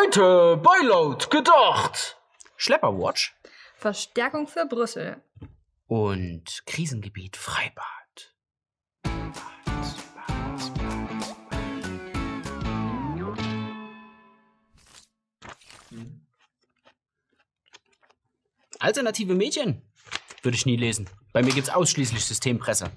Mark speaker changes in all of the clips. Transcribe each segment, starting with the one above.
Speaker 1: Heute bei Laut gedacht.
Speaker 2: Schlepperwatch
Speaker 3: Verstärkung für Brüssel.
Speaker 2: und Krisengebiet Freibad. Alternative Medien? Würde ich nie lesen. Bei mir gibt's ausschließlich Systempresse.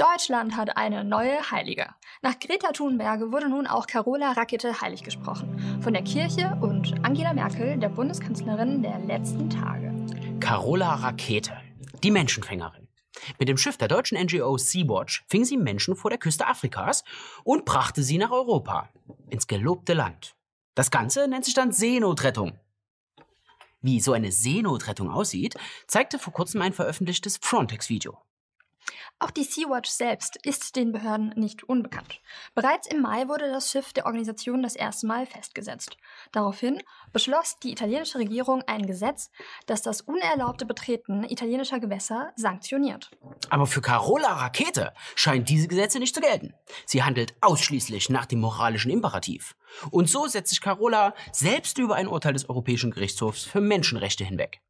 Speaker 3: Deutschland hat eine neue Heilige. Nach Greta Thunberg wurde nun auch Carola Rakete heilig gesprochen. Von der Kirche und Angela Merkel, der Bundeskanzlerin der letzten Tage.
Speaker 2: Carola Rakete, die Menschenfängerin. Mit dem Schiff der deutschen NGO Sea-Watch fing sie Menschen vor der Küste Afrikas und brachte sie nach Europa, ins gelobte Land. Das Ganze nennt sich dann Seenotrettung. Wie so eine Seenotrettung aussieht, zeigte vor kurzem ein veröffentlichtes Frontex-Video.
Speaker 3: Auch die Sea-Watch selbst ist den Behörden nicht unbekannt. Bereits im Mai wurde das Schiff der Organisation das erste Mal festgesetzt. Daraufhin beschloss die italienische Regierung ein Gesetz, das das unerlaubte Betreten italienischer Gewässer sanktioniert.
Speaker 2: Aber für Carola Rakete scheinen diese Gesetze nicht zu gelten. Sie handelt ausschließlich nach dem moralischen Imperativ. Und so setzt sich Carola selbst über ein Urteil des Europäischen Gerichtshofs für Menschenrechte hinweg.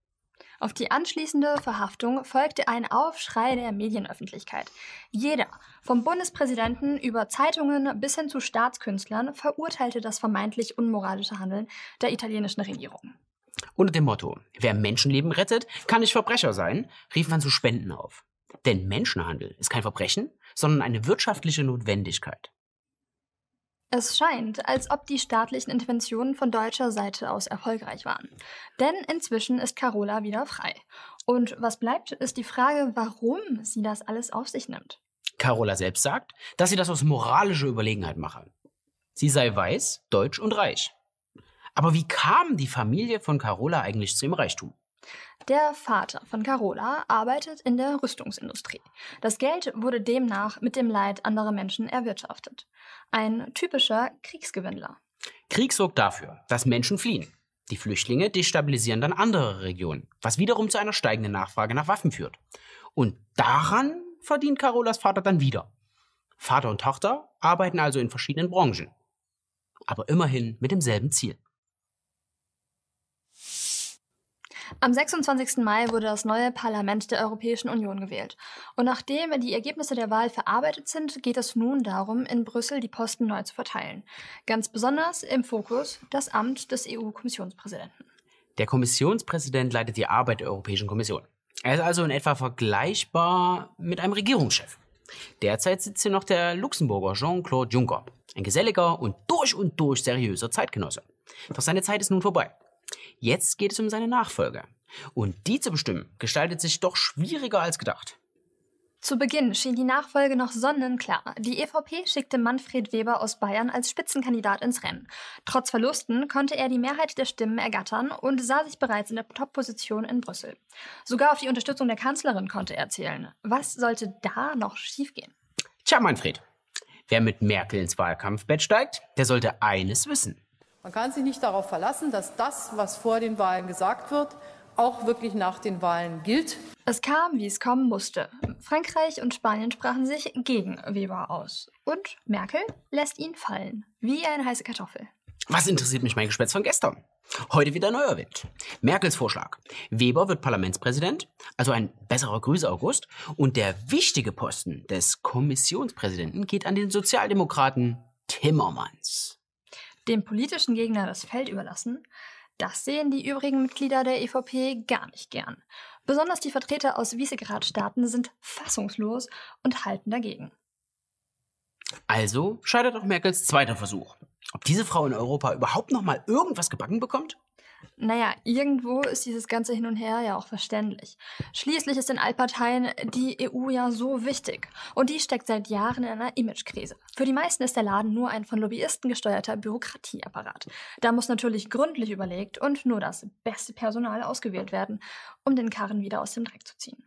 Speaker 3: Auf die anschließende Verhaftung folgte ein Aufschrei der Medienöffentlichkeit. Jeder, vom Bundespräsidenten über Zeitungen bis hin zu Staatskünstlern, verurteilte das vermeintlich unmoralische Handeln der italienischen Regierung.
Speaker 2: Unter dem Motto, wer Menschenleben rettet, kann nicht Verbrecher sein, rief man zu Spenden auf. Denn Menschenhandel ist kein Verbrechen, sondern eine wirtschaftliche Notwendigkeit.
Speaker 3: Es scheint, als ob die staatlichen Interventionen von deutscher Seite aus erfolgreich waren. Denn inzwischen ist Carola wieder frei. Und was bleibt, ist die Frage, warum sie das alles auf sich nimmt.
Speaker 2: Carola selbst sagt, dass sie das aus moralischer Überlegenheit mache. Sie sei weiß, deutsch und reich. Aber wie kam die Familie von Carola eigentlich zu ihrem Reichtum?
Speaker 3: Der Vater von Carola arbeitet in der Rüstungsindustrie. Das Geld wurde demnach mit dem Leid anderer Menschen erwirtschaftet. Ein typischer Kriegsgewinnler.
Speaker 2: Krieg sorgt dafür, dass Menschen fliehen. Die Flüchtlinge destabilisieren dann andere Regionen, was wiederum zu einer steigenden Nachfrage nach Waffen führt. Und daran verdient Carolas Vater dann wieder. Vater und Tochter arbeiten also in verschiedenen Branchen. Aber immerhin mit demselben Ziel.
Speaker 3: Am 26. Mai wurde das neue Parlament der Europäischen Union gewählt. Und nachdem die Ergebnisse der Wahl verarbeitet sind, geht es nun darum, in Brüssel die Posten neu zu verteilen. Ganz besonders im Fokus das Amt des EU-Kommissionspräsidenten.
Speaker 2: Der Kommissionspräsident leitet die Arbeit der Europäischen Kommission. Er ist also in etwa vergleichbar mit einem Regierungschef. Derzeit sitzt hier noch der Luxemburger Jean-Claude Juncker, ein geselliger und durch und durch seriöser Zeitgenosse. Doch seine Zeit ist nun vorbei. Jetzt geht es um seine Nachfolge. Und die zu bestimmen, gestaltet sich doch schwieriger als gedacht.
Speaker 3: Zu Beginn schien die Nachfolge noch sonnenklar. Die EVP schickte Manfred Weber aus Bayern als Spitzenkandidat ins Rennen. Trotz Verlusten konnte er die Mehrheit der Stimmen ergattern und sah sich bereits in der Top-Position in Brüssel. Sogar auf die Unterstützung der Kanzlerin konnte er zählen. Was sollte da noch schiefgehen?
Speaker 2: Tja, Manfred, wer mit Merkel ins Wahlkampfbett steigt, der sollte eines wissen.
Speaker 4: Man kann sich nicht darauf verlassen, dass das, was vor den Wahlen gesagt wird, auch wirklich nach den Wahlen gilt.
Speaker 3: Es kam, wie es kommen musste. Frankreich und Spanien sprachen sich gegen Weber aus. Und Merkel lässt ihn fallen, wie eine heiße Kartoffel.
Speaker 2: Was interessiert mich mein Gespätz von gestern? Heute wieder neuer Wind. Merkels Vorschlag. Weber wird Parlamentspräsident, also ein besserer Grüße August. Und der wichtige Posten des Kommissionspräsidenten geht an den Sozialdemokraten Timmermans.
Speaker 3: Dem politischen Gegner das Feld überlassen, das sehen die übrigen Mitglieder der EVP gar nicht gern. Besonders die Vertreter aus Visegrad-Staaten sind fassungslos und halten dagegen.
Speaker 2: Also scheitert auch Merkels zweiter Versuch. Ob diese Frau in Europa überhaupt noch mal irgendwas gebacken bekommt?
Speaker 3: Naja, irgendwo ist dieses ganze Hin und Her ja auch verständlich. Schließlich ist den Altparteien die EU ja so wichtig. Und die steckt seit Jahren in einer Imagekrise. Für die meisten ist der Laden nur ein von Lobbyisten gesteuerter Bürokratieapparat. Da muss natürlich gründlich überlegt und nur das beste Personal ausgewählt werden, um den Karren wieder aus dem Dreck zu ziehen.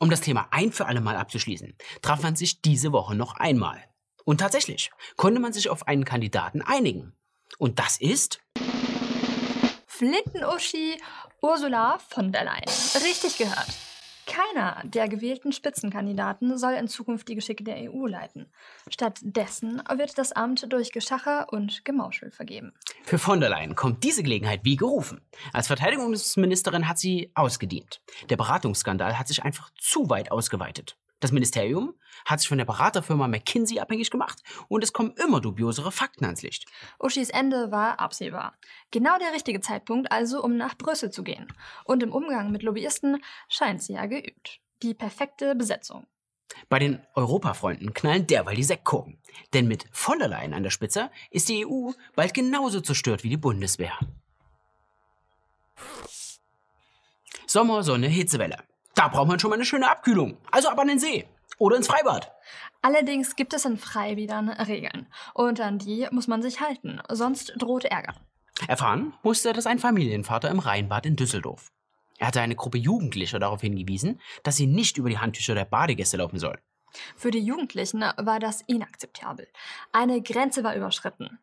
Speaker 2: Um das Thema ein für alle Mal abzuschließen, traf man sich diese Woche noch einmal. Und tatsächlich konnte man sich auf einen Kandidaten einigen. Und das ist
Speaker 3: Flinten-Uschi Ursula von der Leyen. Richtig gehört. Keiner der gewählten Spitzenkandidaten soll in Zukunft die Geschicke der EU leiten. Stattdessen wird das Amt durch Geschacher und Gemauschel vergeben.
Speaker 2: Für von der Leyen kommt diese Gelegenheit wie gerufen. Als Verteidigungsministerin hat sie ausgedient. Der Beratungsskandal hat sich einfach zu weit ausgeweitet. Das Ministerium hat sich von der Beraterfirma McKinsey abhängig gemacht und es kommen immer dubiosere Fakten ans Licht.
Speaker 3: Uschis Ende war absehbar. Genau der richtige Zeitpunkt also, um nach Brüssel zu gehen. Und im Umgang mit Lobbyisten scheint sie ja geübt. Die perfekte Besetzung.
Speaker 2: Bei den Europafreunden knallen derweil die Sektkurven. Denn mit von der Leyen an der Spitze ist die EU bald genauso zerstört wie die Bundeswehr. Sommer, Sonne, Hitzewelle. Da braucht man schon mal eine schöne Abkühlung. Also ab an den See. Oder ins Freibad.
Speaker 3: Allerdings gibt es in Freibädern Regeln. Und an die muss man sich halten, sonst droht Ärger.
Speaker 2: Erfahren musste das ein Familienvater im Rheinbad in Düsseldorf. Er hatte eine Gruppe Jugendlicher darauf hingewiesen, dass sie nicht über die Handtücher der Badegäste laufen sollen.
Speaker 3: Für die Jugendlichen war das inakzeptabel. Eine Grenze war überschritten.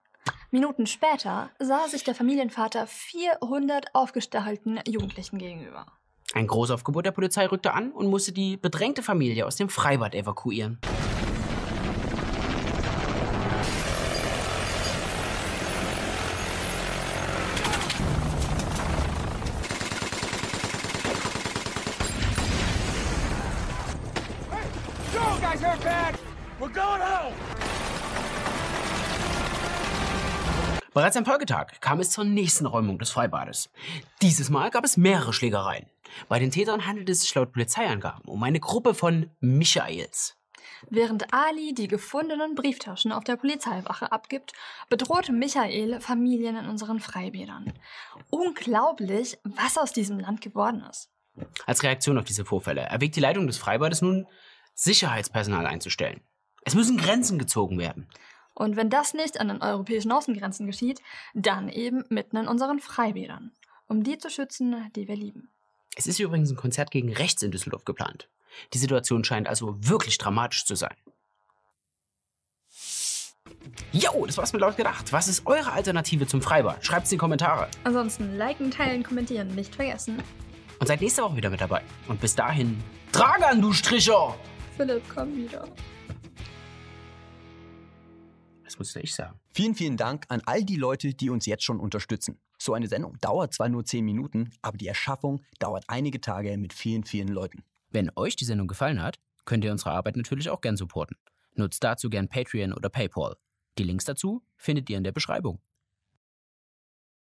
Speaker 3: Minuten später sah sich der Familienvater 400 aufgestachelten Jugendlichen gegenüber.
Speaker 2: Ein Großaufgebot der Polizei rückte an und musste die bedrängte Familie aus dem Freibad evakuieren.
Speaker 1: Go, guys, hurt bad! We're going home!
Speaker 2: Bereits am Folgetag kam es zur nächsten Räumung des Freibades. Dieses Mal gab es mehrere Schlägereien. Bei den Tätern handelt es sich laut Polizeiangaben um eine Gruppe von Michaels.
Speaker 3: Während Ali die gefundenen Brieftaschen auf der Polizeiwache abgibt, bedroht Michael Familien in unseren Freibädern. Unglaublich, was aus diesem Land geworden ist.
Speaker 2: Als Reaktion auf diese Vorfälle erwägt die Leitung des Freibades nun, Sicherheitspersonal einzustellen. Es müssen Grenzen gezogen werden.
Speaker 3: Und wenn das nicht an den europäischen Außengrenzen geschieht, dann eben mitten in unseren Freibädern, um die zu schützen, die wir lieben.
Speaker 2: Es ist übrigens ein Konzert gegen rechts in Düsseldorf geplant. Die Situation scheint also wirklich dramatisch zu sein. Jo, das war's mit laut gedacht. Was ist eure Alternative zum Freibad? Schreibt's in die Kommentare.
Speaker 3: Ansonsten liken, teilen, kommentieren nicht vergessen.
Speaker 2: Und seid nächste Woche wieder mit dabei. Und bis dahin, trag an, du Stricher!
Speaker 3: Philipp, komm wieder.
Speaker 2: Musste ich sagen.
Speaker 5: Vielen, vielen Dank an all die Leute, die uns jetzt schon unterstützen. So eine Sendung dauert zwar nur 10 Minuten, aber die Erschaffung dauert einige Tage mit vielen, vielen Leuten.
Speaker 2: Wenn euch die Sendung gefallen hat, könnt ihr unsere Arbeit natürlich auch gern supporten. Nutzt dazu gern Patreon oder PayPal. Die Links dazu findet ihr in der Beschreibung.